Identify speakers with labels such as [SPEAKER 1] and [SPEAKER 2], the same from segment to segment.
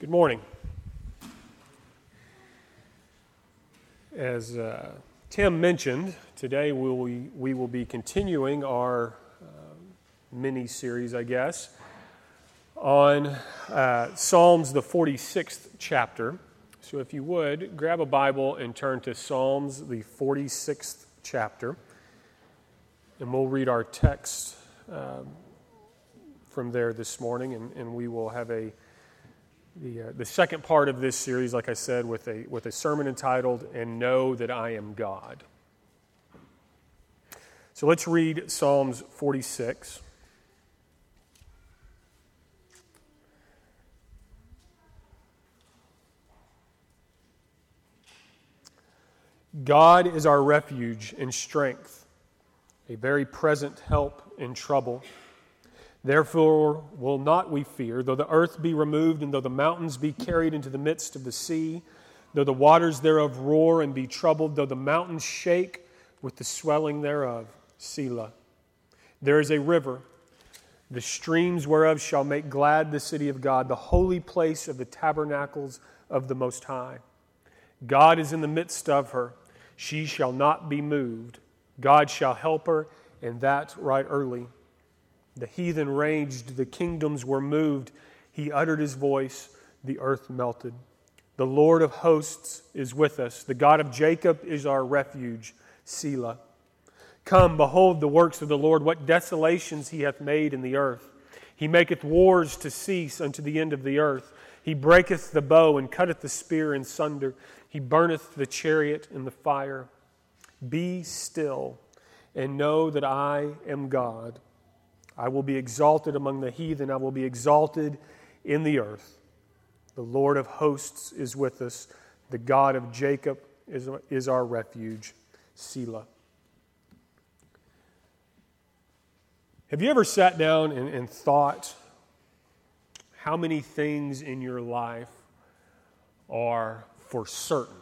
[SPEAKER 1] Good morning. As uh, Tim mentioned, today we will, we will be continuing our uh, mini series, I guess, on uh, Psalms, the 46th chapter. So if you would, grab a Bible and turn to Psalms, the 46th chapter, and we'll read our text um, from there this morning, and, and we will have a the, uh, the second part of this series, like I said, with a, with a sermon entitled, And Know That I Am God. So let's read Psalms 46. God is our refuge and strength, a very present help in trouble. Therefore will not we fear, though the earth be removed, and though the mountains be carried into the midst of the sea, though the waters thereof roar and be troubled, though the mountains shake with the swelling thereof. Selah. There is a river, the streams whereof shall make glad the city of God, the holy place of the tabernacles of the Most High. God is in the midst of her. She shall not be moved. God shall help her, and that right early. The heathen raged, the kingdoms were moved. He uttered his voice, the earth melted. The Lord of hosts is with us. The God of Jacob is our refuge. Selah. Come, behold the works of the Lord, what desolations he hath made in the earth. He maketh wars to cease unto the end of the earth. He breaketh the bow and cutteth the spear in sunder. He burneth the chariot in the fire. Be still and know that I am God. I will be exalted among the heathen, I will be exalted in the earth. The Lord of hosts is with us, the God of Jacob is, is our refuge. Selah. Have you ever sat down and, and thought how many things in your life are for certain,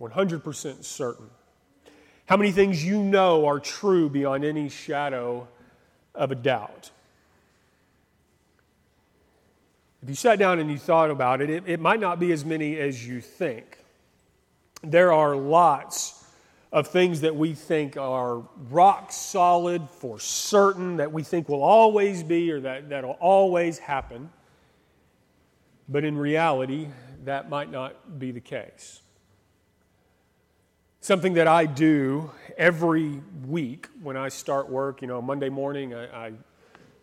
[SPEAKER 1] 100% certain? How many things you know are true beyond any shadow of a doubt. If you sat down and you thought about it, it, it might not be as many as you think. There are lots of things that we think are rock solid for certain, that we think will always be or that, that'll always happen. But in reality, that might not be the case. Something that I do every week when I start work, you know, Monday morning, I, I,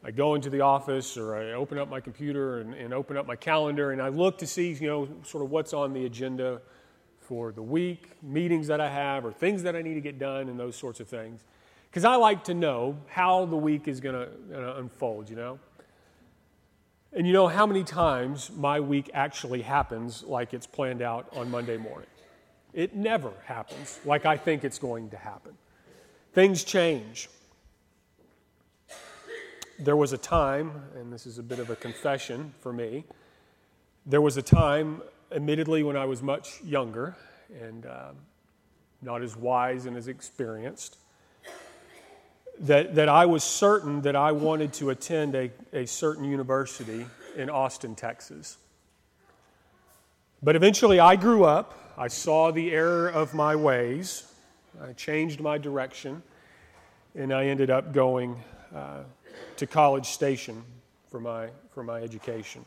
[SPEAKER 1] I go into the office or I open up my computer and, and open up my calendar and I look to see, you know, sort of what's on the agenda for the week, meetings that I have, or things that I need to get done, and those sorts of things. Because I like to know how the week is going to unfold, you know? And you know how many times my week actually happens like it's planned out on Monday morning? It never happens like I think it's going to happen. Things change. There was a time, and this is a bit of a confession for me, there was a time, admittedly, when I was much younger and uh, not as wise and as experienced, that, that I was certain that I wanted to attend a, a certain university in Austin, Texas. But eventually I grew up I saw the error of my ways. I changed my direction, and I ended up going uh, to College Station for my, for my education.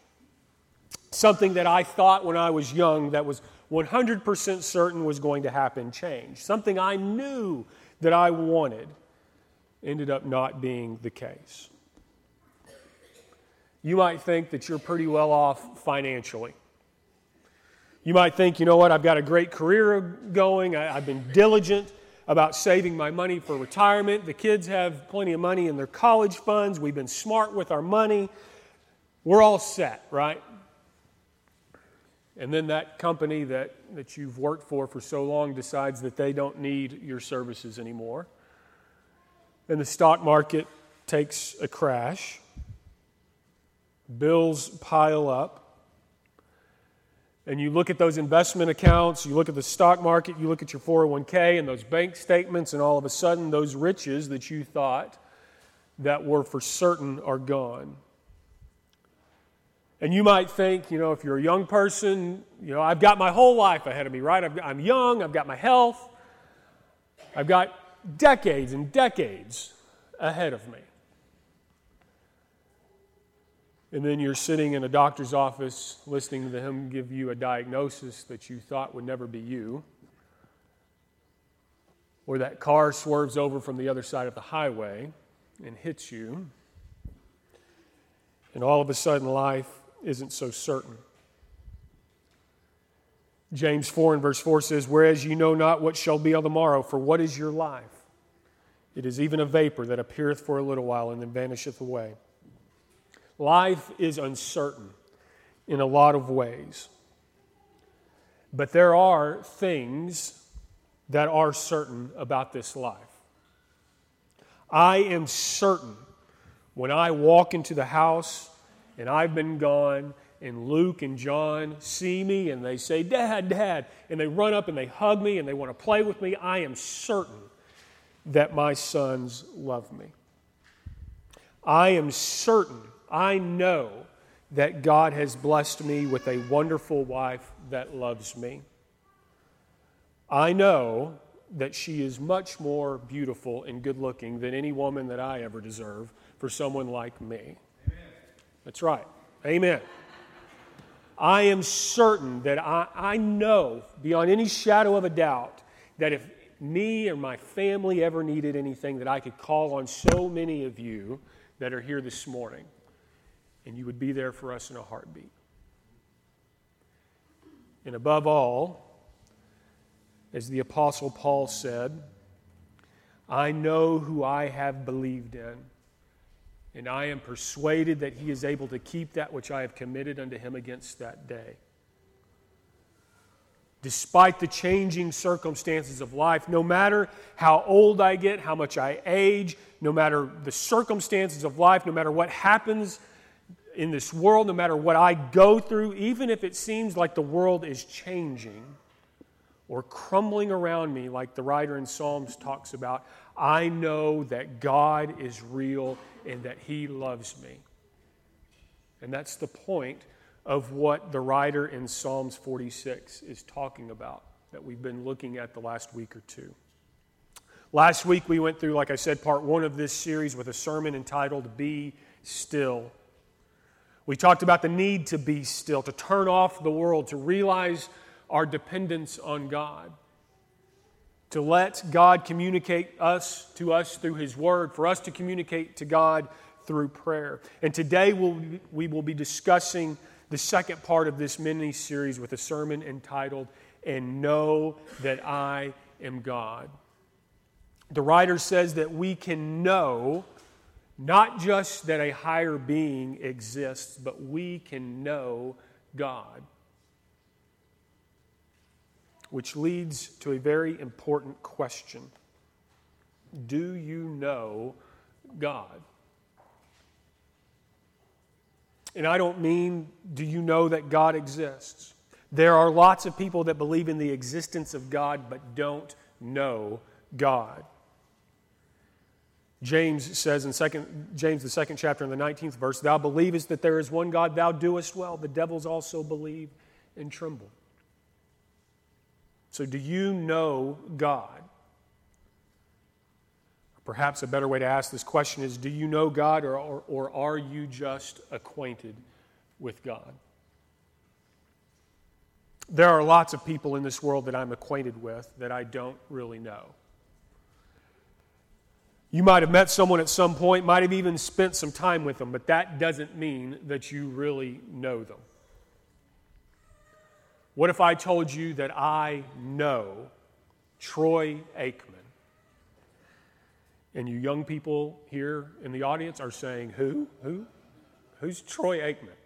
[SPEAKER 1] Something that I thought when I was young that was 100% certain was going to happen changed. Something I knew that I wanted ended up not being the case. You might think that you're pretty well off financially. You might think, you know what, I've got a great career going, I, have been diligent about saving my money for retirement. The kids have plenty of money in their college funds. We've been smart with our money. We're all set, right? And then that company that, that you've worked for for so long decides that they don't need your services anymore. And the stock market takes a crash. Bills pile up and you look at those investment accounts, you look at the stock market, you look at your 401k and those bank statements, and all of a sudden, those riches that you thought that were for certain are gone. And you might think, you know, if you're a young person, you know, I've got my whole life ahead of me, right? I'm young, I've got my health, I've got decades and decades ahead of me. And then you're sitting in a doctor's office listening to him give you a diagnosis that you thought would never be you. Or that car swerves over from the other side of the highway and hits you. And all of a sudden, life isn't so certain. James 4 and verse 4 says, Whereas you know not what shall be on the morrow, for what is your life? It is even a vapor that appeareth for a little while and then vanisheth away. Life is uncertain in a lot of ways. But there are things that are certain about this life. I am certain when I walk into the house and I've been gone, and Luke and John see me and they say, Dad, Dad, and they run up and they hug me and they want to play with me, I am certain that my sons love me. I am certain, I know that God has blessed me with a wonderful wife that loves me. I know that she is much more beautiful and good looking than any woman that I ever deserve for someone like me. That's right. Amen. I am certain that I, I know beyond any shadow of a doubt that if me or my family ever needed anything, that I could call on so many of you that are here this morning, and you would be there for us in a heartbeat. And above all, as the Apostle Paul said, I know who I have believed in and I am persuaded that he is able to keep that which I have committed unto him against that day. Despite the changing circumstances of life, no matter how old I get, how much I age, no matter the circumstances of life, no matter what happens in this world, no matter what I go through, even if it seems like the world is changing or crumbling around me, like the writer in Psalms talks about, I know that God is real and that He loves me. And that's the point of what the writer in Psalms 46 is talking about that we've been looking at the last week or two. Last week we went through, like I said, part one of this series with a sermon entitled Be Still. We talked about the need to be still, to turn off the world, to realize our dependence on God to let God communicate us to us through His Word, for us to communicate to God through prayer. And today we'll, we will be discussing the second part of this mini series with a sermon entitled, And Know That I Am God. The writer says that we can know not just that a higher being exists, but we can know God which leads to a very important question Do you know God? And I don't mean, do you know that God exists? There are lots of people that believe in the existence of God but don't know God. James says in second, James, the second chapter, in the 19th verse, Thou believest that there is one God, thou doest well. The devils also believe and tremble. So, do you know God? Perhaps a better way to ask this question is Do you know God, or, or, or are you just acquainted with God? There are lots of people in this world that I'm acquainted with that I don't really know. You might have met someone at some point, might have even spent some time with them, but that doesn't mean that you really know them. What if I told you that I know Troy Aikman? And you young people here in the audience are saying, Who? Who? Who's Troy Aikman?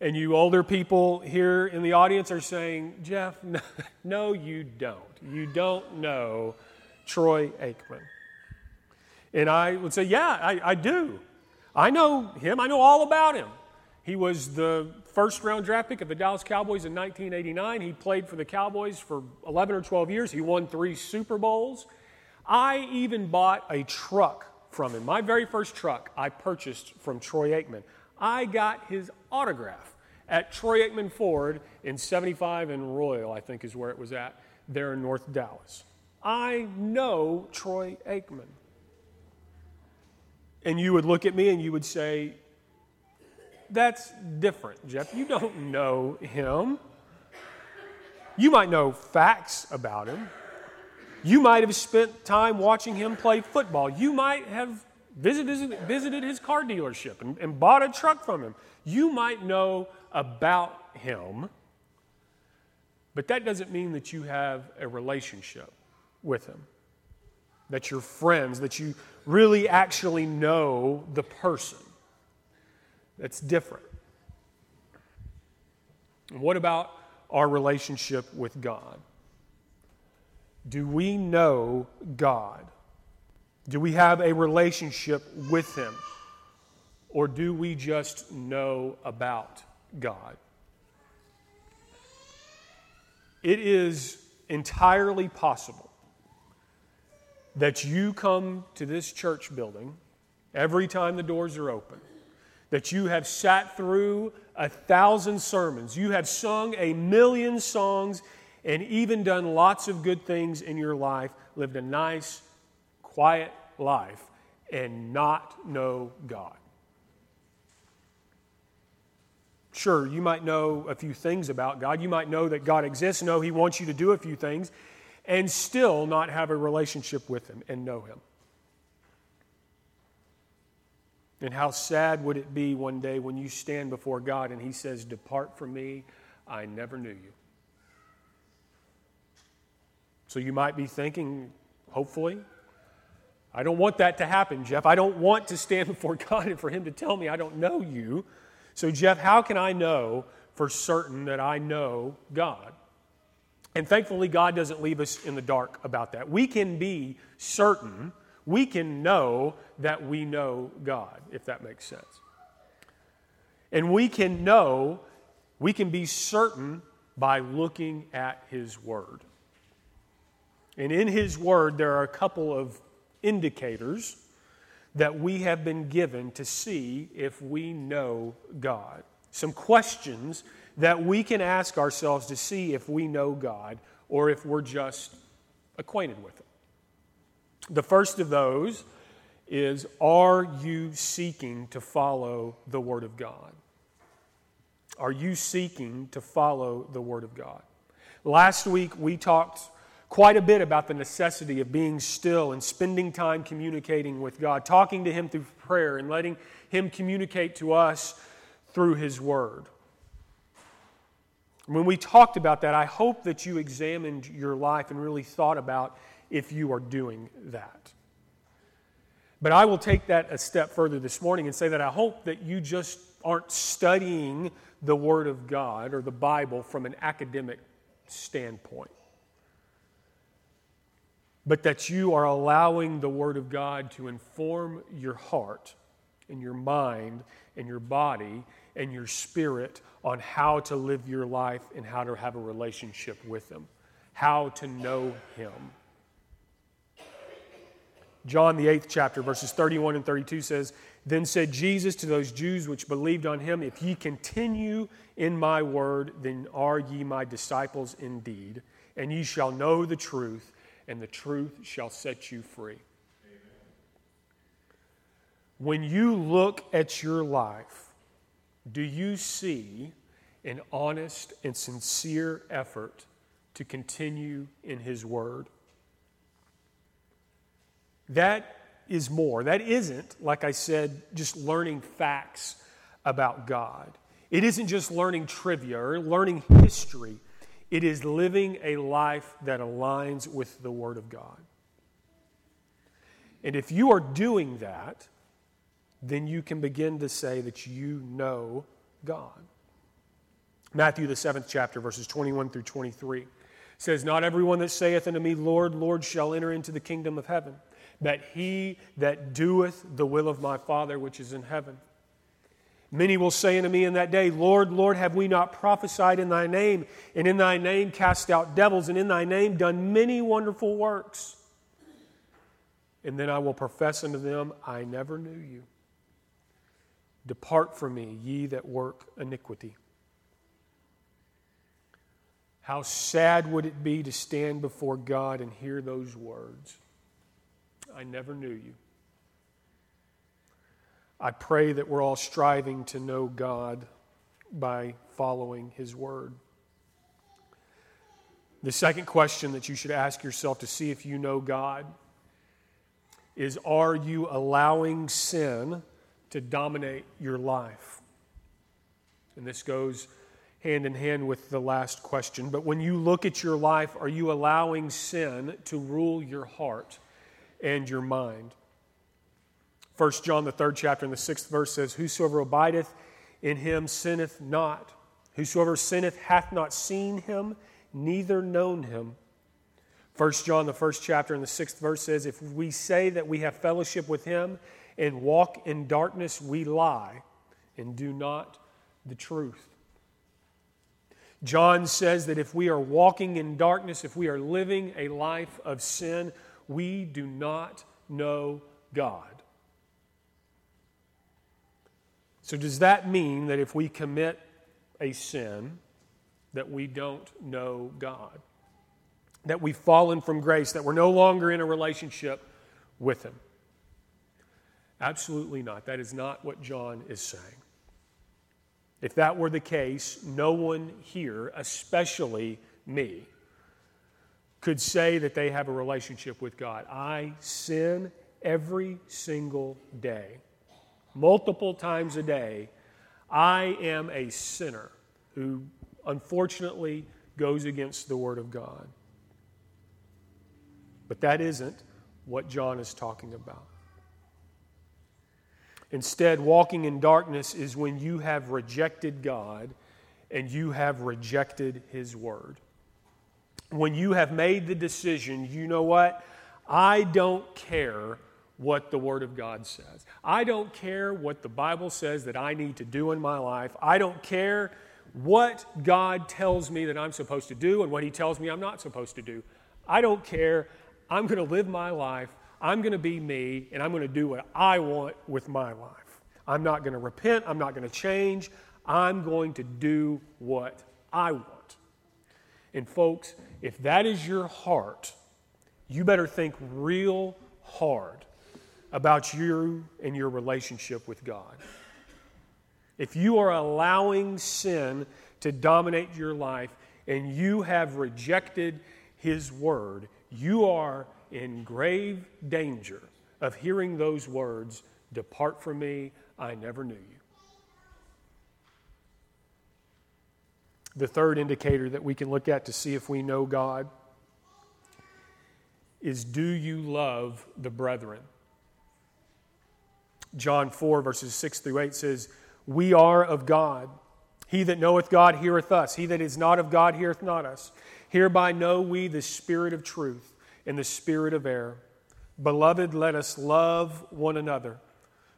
[SPEAKER 1] And you older people here in the audience are saying, Jeff, no, no you don't. You don't know Troy Aikman. And I would say, Yeah, I, I do. I know him, I know all about him. He was the first round draft pick of the Dallas Cowboys in 1989. He played for the Cowboys for 11 or 12 years. He won three Super Bowls. I even bought a truck from him. My very first truck I purchased from Troy Aikman. I got his autograph at Troy Aikman Ford in 75 and Royal, I think is where it was at, there in North Dallas. I know Troy Aikman. And you would look at me and you would say, That's different, Jeff. You don't know him. You might know facts about him. You might have spent time watching him play football. You might have visited, visited his car dealership and, and bought a truck from him. You might know about him, but that doesn't mean that you have a relationship with him, that you're friends, that you really actually know the person. That's different. And what about our relationship with God? Do we know God? Do we have a relationship with Him? Or do we just know about God? It is entirely possible that you come to this church building every time the doors are open, that you have sat through a thousand sermons, you have sung a million songs, and even done lots of good things in your life, lived a nice, quiet life, and not know God. Sure, you might know a few things about God. You might know that God exists, know He wants you to do a few things, and still not have a relationship with Him and know Him. And how sad would it be one day when you stand before God and He says, Depart from me, I never knew you. So you might be thinking, hopefully, I don't want that to happen, Jeff. I don't want to stand before God and for Him to tell me I don't know you. So, Jeff, how can I know for certain that I know God? And thankfully, God doesn't leave us in the dark about that. We can be certain, we can know that we know God, if that makes sense. And we can know, we can be certain by looking at His Word. And in His Word, there are a couple of indicators that we have been given to see if we know God. Some questions that we can ask ourselves to see if we know God or if we're just acquainted with Him. The first of those is Are you seeking to follow the Word of God? Are you seeking to follow the Word of God? Last week we talked quite a bit about the necessity of being still and spending time communicating with God, talking to Him through prayer and letting Him communicate to us through His Word. When we talked about that, I hope that you examined your life and really thought about if you are doing that. But I will take that a step further this morning and say that I hope that you just aren't studying the Word of God or the Bible from an academic standpoint but that you are allowing the Word of God to inform your heart and your mind and your body and your spirit on how to live your life and how to have a relationship with Him, how to know Him. John, the eighth chapter, verses 31 and 32 says, Then said Jesus to those Jews which believed on him, If ye continue in my word, then are ye my disciples indeed, and ye shall know the truth, and the truth shall set you free. Amen. When you look at your life, do you see an honest and sincere effort to continue in His Word? That is more. That isn't, like I said, just learning facts about God. It isn't just learning trivia or learning history. It is living a life that aligns with the Word of God. And if you are doing that, then you can begin to say that you know God. Matthew, the seventh chapter, verses 21 through 23, says, Not everyone that saith unto me, Lord, Lord, shall enter into the kingdom of heaven, but he that doeth the will of my Father which is in heaven. Many will say unto me in that day, Lord, Lord, have we not prophesied in thy name, and in thy name cast out devils, and in thy name done many wonderful works? And then I will profess unto them, I never knew you. Depart from me, ye that work iniquity. How sad would it be to stand before God and hear those words? I never knew you. I pray that we're all striving to know God by following His Word. The second question that you should ask yourself to see if you know God is Are you allowing sin to dominate your life? And this goes hand in hand with the last question. But when you look at your life, are you allowing sin to rule your heart and your mind? 1 John, the third chapter, and the sixth verse says, Whosoever abideth in him sinneth not. Whosoever sinneth hath not seen him, neither known him. 1 John, the first chapter, and the sixth verse says, If we say that we have fellowship with him and walk in darkness, we lie and do not the truth. John says that if we are walking in darkness, if we are living a life of sin, we do not know God. So, does that mean that if we commit a sin, that we don't know God? That we've fallen from grace, that we're no longer in a relationship with Him? Absolutely not. That is not what John is saying. If that were the case, no one here, especially me, could say that they have a relationship with God. I sin every single day, multiple times a day. I am a sinner who unfortunately goes against the Word of God. But that isn't what John is talking about. Instead, walking in darkness is when you have rejected God and you have rejected His Word. When you have made the decision, you know what? I don't care what the Word of God says. I don't care what the Bible says that I need to do in my life. I don't care what God tells me that I'm supposed to do and what He tells me I'm not supposed to do. I don't care. I'm going to live my life I'm going to be me and I'm going to do what I want with my life. I'm not going to repent. I'm not going to change. I'm going to do what I want. And, folks, if that is your heart, you better think real hard about you and your relationship with God. If you are allowing sin to dominate your life and you have rejected His Word, you are in grave danger of hearing those words Depart from me, I never knew you. The third indicator that we can look at to see if we know God is Do you love the brethren? John 4, verses 6 through 8 says, We are of God. He that knoweth God heareth us. He that is not of God heareth not us. Hereby know we the spirit of truth in the spirit of error. Beloved, let us love one another.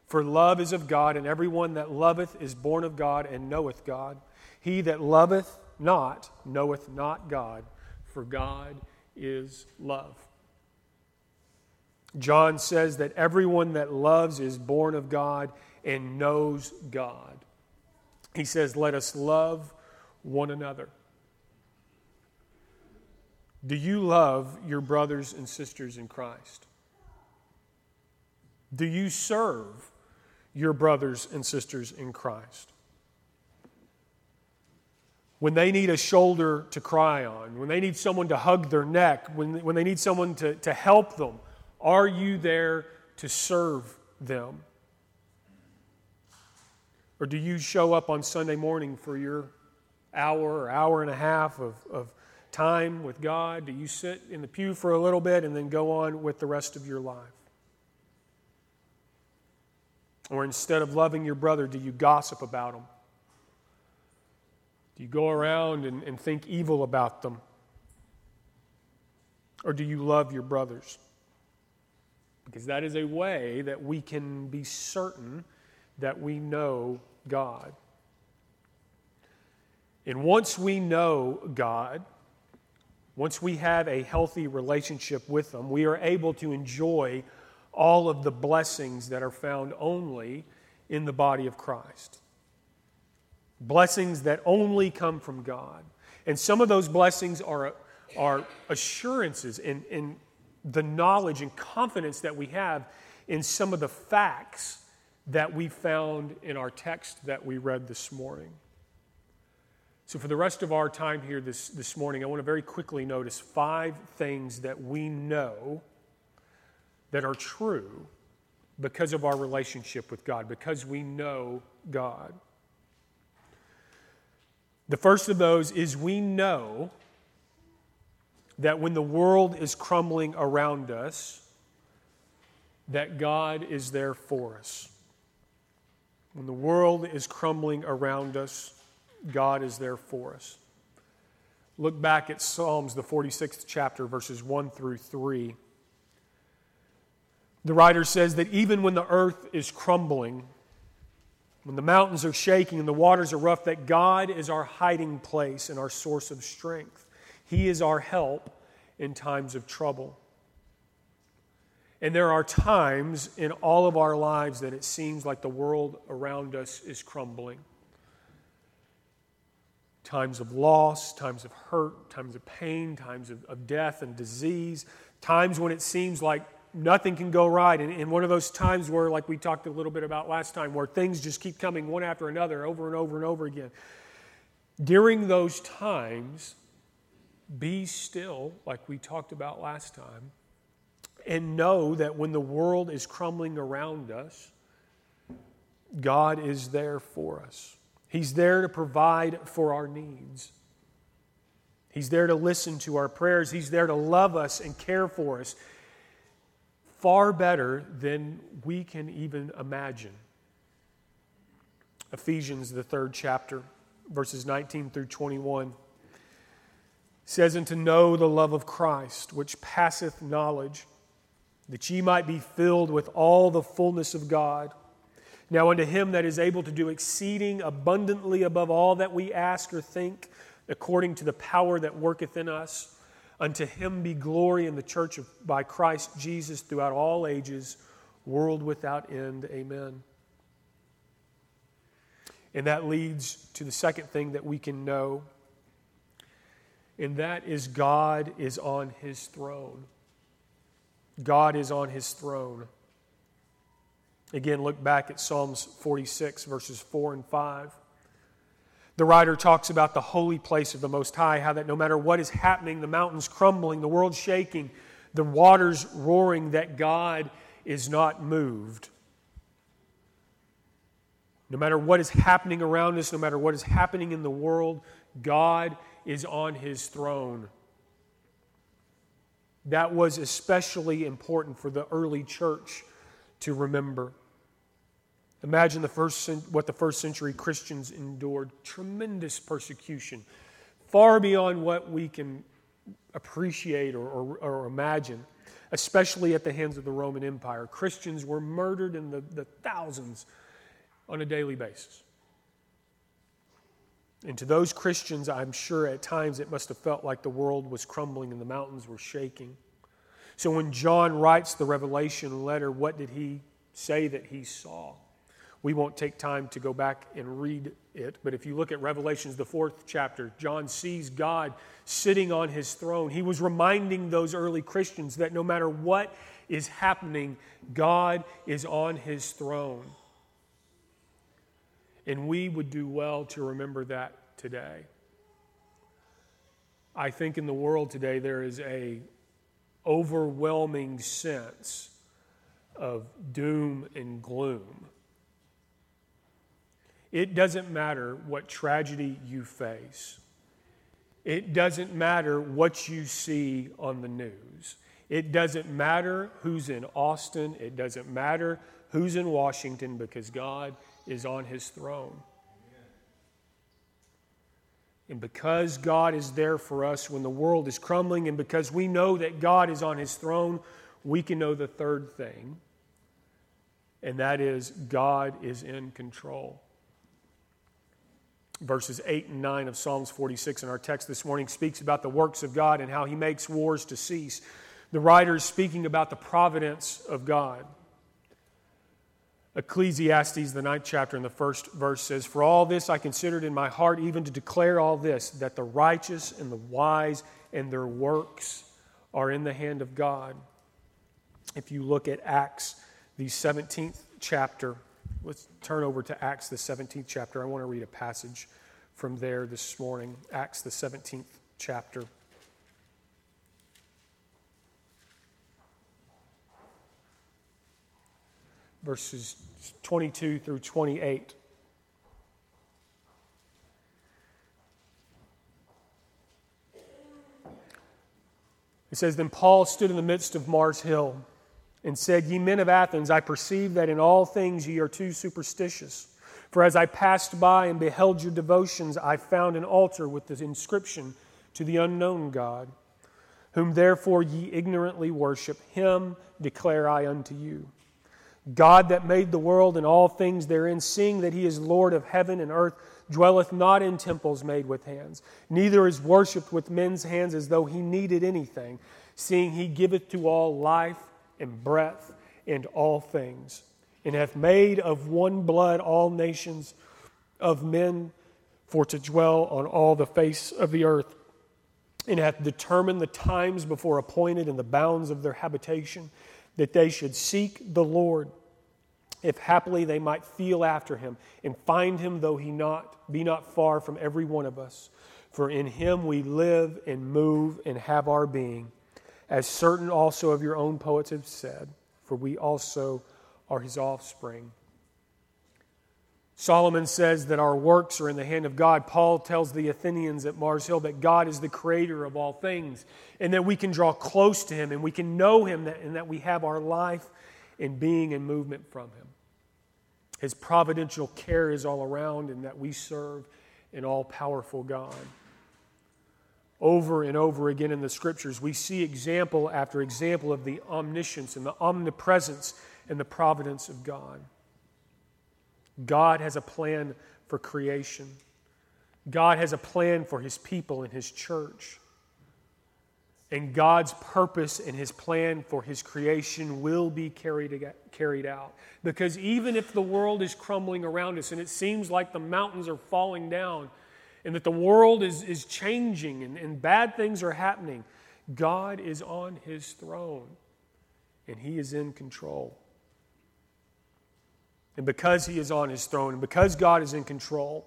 [SPEAKER 1] For love is of God, and everyone that loveth is born of God and knoweth God. He that loveth not knoweth not God, for God is love. John says that everyone that loves is born of God and knows God. He says, Let us love one another. Do you love your brothers and sisters in Christ? Do you serve your brothers and sisters in Christ? When they need a shoulder to cry on, when they need someone to hug their neck, when, when they need someone to, to help them, are you there to serve them? Or do you show up on Sunday morning for your hour or hour and a half of, of time with God? Do you sit in the pew for a little bit and then go on with the rest of your life? Or instead of loving your brother, do you gossip about him? Do you go around and, and think evil about them? Or do you love your brothers? Because that is a way that we can be certain that we know God. And once we know God, once we have a healthy relationship with them, we are able to enjoy all of the blessings that are found only in the body of Christ. Blessings that only come from God. And some of those blessings are, are assurances in, in the knowledge and confidence that we have in some of the facts that we found in our text that we read this morning. So, for the rest of our time here this, this morning, I want to very quickly notice five things that we know that are true because of our relationship with God, because we know God. The first of those is we know that when the world is crumbling around us, that God is there for us. When the world is crumbling around us, God is there for us. Look back at Psalms, the 46th chapter, verses 1 through 3. The writer says that even when the earth is crumbling, when the mountains are shaking and the waters are rough, that God is our hiding place and our source of strength. He is our help in times of trouble. And there are times in all of our lives that it seems like the world around us is crumbling. Times of loss, times of hurt, times of pain, times of, of death and disease, times when it seems like nothing can go right. And, and one of those times where, like we talked a little bit about last time, where things just keep coming one after another over and over and over again. During those times, be still, like we talked about last time and know that when the world is crumbling around us, God is there for us. He's there to provide for our needs. He's there to listen to our prayers. He's there to love us and care for us far better than we can even imagine. Ephesians, the third chapter, verses 19 through 21, says, And to know the love of Christ, which passeth knowledge that ye might be filled with all the fullness of God. Now, unto him that is able to do exceeding abundantly above all that we ask or think, according to the power that worketh in us, unto him be glory in the church of, by Christ Jesus throughout all ages, world without end. Amen. And that leads to the second thing that we can know, and that is God is on his throne. God is on his throne. Again, look back at Psalms 46, verses 4 and 5. The writer talks about the holy place of the Most High, how that no matter what is happening, the mountains crumbling, the world shaking, the waters roaring, that God is not moved. No matter what is happening around us, no matter what is happening in the world, God is on his throne. That was especially important for the early church to remember. Imagine the first, what the first century Christians endured tremendous persecution, far beyond what we can appreciate or, or, or, imagine, especially at the hands of the Roman Empire. Christians were murdered in the, the thousands on a daily basis. And to those Christians, I'm sure at times it must have felt like the world was crumbling and the mountains were shaking. So when John writes the Revelation letter, what did he say that he saw? We won't take time to go back and read it, but if you look at Revelations, the fourth chapter, John sees God sitting on his throne. He was reminding those early Christians that no matter what is happening, God is on his throne. And we would do well to remember that today. I think in the world today there is a overwhelming sense of doom and gloom. It doesn't matter what tragedy you face. It doesn't matter what you see on the news. It doesn't matter who's in Austin. It doesn't matter who's in Washington because God is on his throne. And because God is there for us when the world is crumbling, and because we know that God is on his throne, we can know the third thing, and that is God is in control. Verses 8 and 9 of Psalms 46 in our text this morning speaks about the works of God and how he makes wars to cease. The writer is speaking about the providence of God. Ecclesiastes, the ninth chapter, in the first verse says, For all this I considered in my heart, even to declare all this, that the righteous and the wise and their works are in the hand of God. If you look at Acts, the 17th chapter, let's turn over to Acts, the 17th chapter. I want to read a passage from there this morning. Acts, the 17th chapter. verses 22 through 28. It says, Then Paul stood in the midst of Mars Hill and said, Ye men of Athens, I perceive that in all things ye are too superstitious. For as I passed by and beheld your devotions, I found an altar with the inscription to the unknown God, whom therefore ye ignorantly worship, him declare I unto you. God that made the world and all things therein, seeing that he is Lord of heaven and earth, dwelleth not in temples made with hands, neither is worshipped with men's hands as though he needed anything, seeing he giveth to all life and breadth and all things, and hath made of one blood all nations of men for to dwell on all the face of the earth, and hath determined the times before appointed and the bounds of their habitation that they should seek the Lord, if happily they might feel after him and find him, though he not, be not far from every one of us. For in him we live and move and have our being, as certain also of your own poets have said, for we also are his offspring. Solomon says that our works are in the hand of God. Paul tells the Athenians at Mars Hill that God is the creator of all things and that we can draw close to him and we can know him and that we have our life and being and movement from him. His providential care is all around and that we serve an all powerful God. Over and over again in the scriptures, we see example after example of the omniscience and the omnipresence and the providence of God. God has a plan for creation. God has a plan for his people and his church. And God's purpose and his plan for his creation will be carried, carried out. Because even if the world is crumbling around us and it seems like the mountains are falling down and that the world is, is changing and, and bad things are happening, God is on his throne and he is in control. And because He is on His throne, and because God is in control,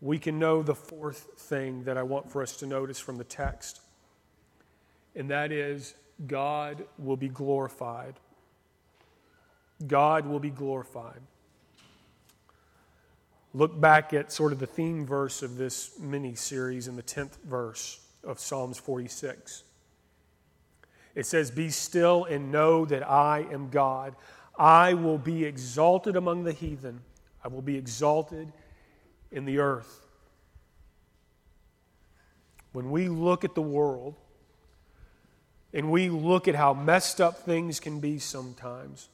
[SPEAKER 1] we can know the fourth thing that I want for us to notice from the text. And that is God will be glorified. God will be glorified. Look back at sort of the theme verse of this mini series in the 10th verse of Psalms 46. It says, Be still and know that I am God. I will be exalted among the heathen, I will be exalted in the earth. When we look at the world and we look at how messed up things can be sometimes,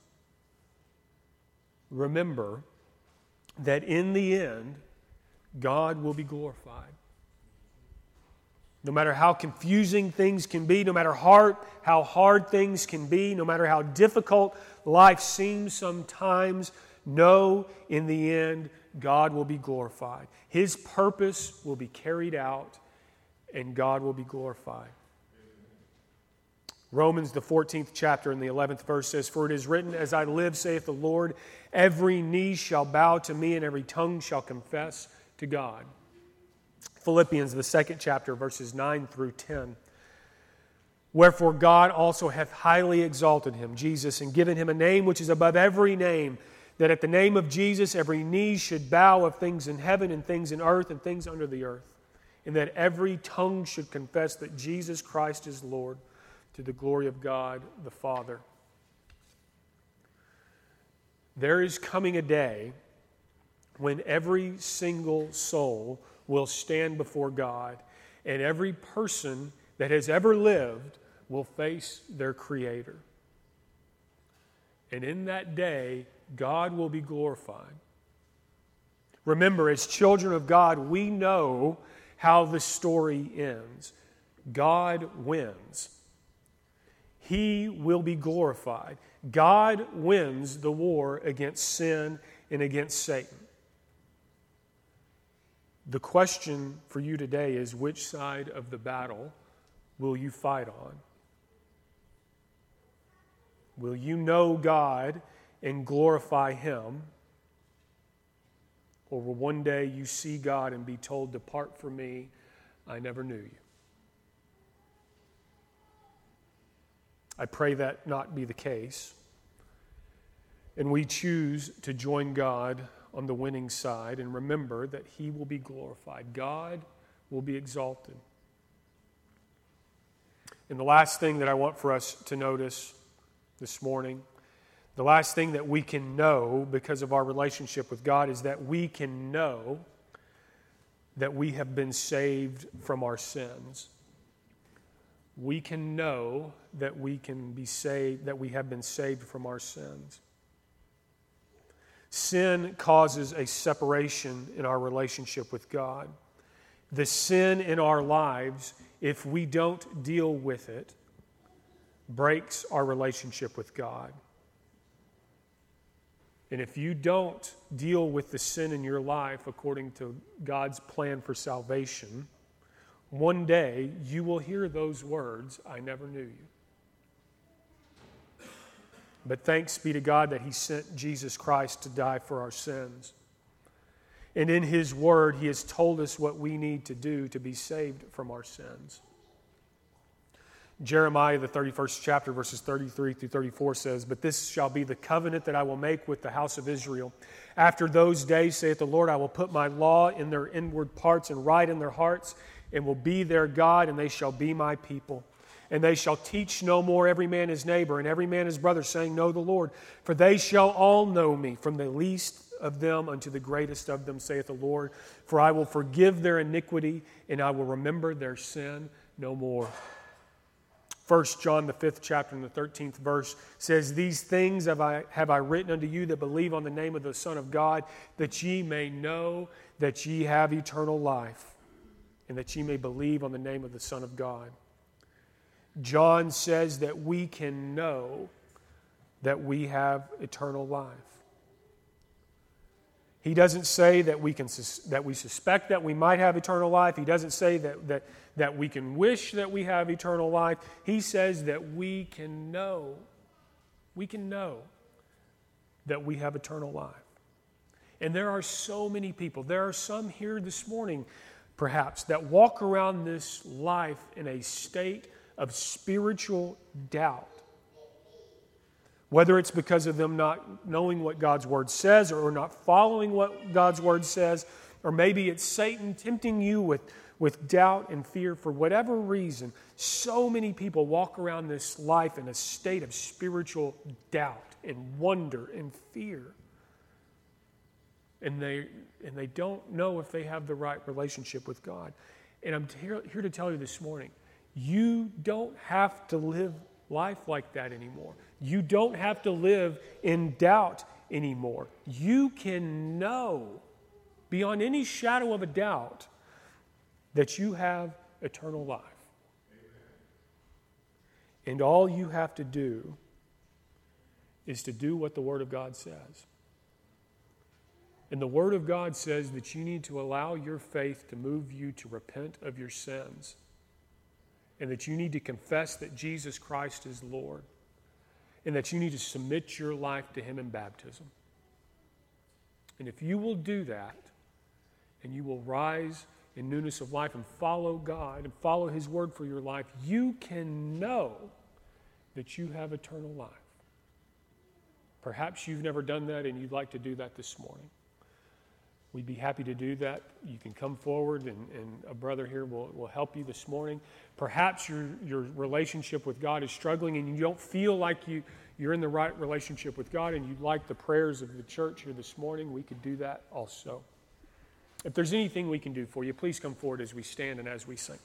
[SPEAKER 1] remember that in the end, God will be glorified. No matter how confusing things can be, no matter hard, how hard things can be, no matter how difficult life seems sometimes, know in the end God will be glorified. His purpose will be carried out, and God will be glorified. Romans, the 14th chapter, and the 11th verse says, For it is written, As I live, saith the Lord, every knee shall bow to me, and every tongue shall confess to God. Philippians, the second chapter, verses 9 through 10. Wherefore God also hath highly exalted him, Jesus, and given him a name which is above every name, that at the name of Jesus every knee should bow of things in heaven and things in earth and things under the earth, and that every tongue should confess that Jesus Christ is Lord, to the glory of God the Father. There is coming a day when every single soul will stand before God, and every person that has ever lived will face their Creator. And in that day, God will be glorified. Remember, as children of God, we know how the story ends. God wins. he will be glorified. God wins the war against sin and against Satan. The question for you today is which side of the battle will you fight on? Will you know God and glorify Him? Or will one day you see God and be told, Depart from me, I never knew you? I pray that not be the case. And we choose to join God on the winning side and remember that He will be glorified. God will be exalted. And the last thing that I want for us to notice this morning, the last thing that we can know because of our relationship with God is that we can know that we have been saved from our sins we can know that we can be saved, that we have been saved from our sins. Sin causes a separation in our relationship with God. The sin in our lives, if we don't deal with it, breaks our relationship with God. And if you don't deal with the sin in your life according to God's plan for salvation, one day you will hear those words I never knew you. But thanks be to God that He sent Jesus Christ to die for our sins. And in His Word, He has told us what we need to do to be saved from our sins. Jeremiah, the 31st chapter, verses 33 through 34 says, But this shall be the covenant that I will make with the house of Israel. After those days, saith the Lord, I will put my law in their inward parts and write in their hearts and will be their God, and they shall be my people. And they shall teach no more every man his neighbor and every man his brother, saying, Know the Lord. For they shall all know me, from the least of them unto the greatest of them, saith the Lord. For I will forgive their iniquity, and I will remember their sin no more. First John, the fifth chapter, and the thirteenth verse says, These things have I, have I written unto you that believe on the name of the Son of God, that ye may know that ye have eternal life and that ye may believe on the name of the Son of God. John says that we can know that we have eternal life. He doesn't say that we, can, that we suspect that we might have eternal life. He doesn't say that, that, that we can wish that we have eternal life. He says that we can know. We can know that we have eternal life. And there are so many people. There are some here this morning perhaps, that walk around this life in a state of spiritual doubt. Whether it's because of them not knowing what God's Word says or not following what God's Word says, or maybe it's Satan tempting you with, with doubt and fear for whatever reason. So many people walk around this life in a state of spiritual doubt and wonder and fear and they, and they don't know if they have the right relationship with God. And I'm here, here to tell you this morning you don't have to live life like that anymore. You don't have to live in doubt anymore. You can know beyond any shadow of a doubt that you have eternal life. And all you have to do is to do what the Word of God says. And the Word of God says that you need to allow your faith to move you to repent of your sins. And that you need to confess that Jesus Christ is Lord. And that you need to submit your life to Him in baptism. And if you will do that, and you will rise in newness of life and follow God and follow His Word for your life, you can know that you have eternal life. Perhaps you've never done that and you'd like to do that this morning. We'd be happy to do that. You can come forward, and, and a brother here will, will help you this morning. Perhaps your, your relationship with God is struggling and you don't feel like you, you're in the right relationship with God and you'd like the prayers of the church here this morning. We could do that also. If there's anything we can do for you, please come forward as we stand and as we sing.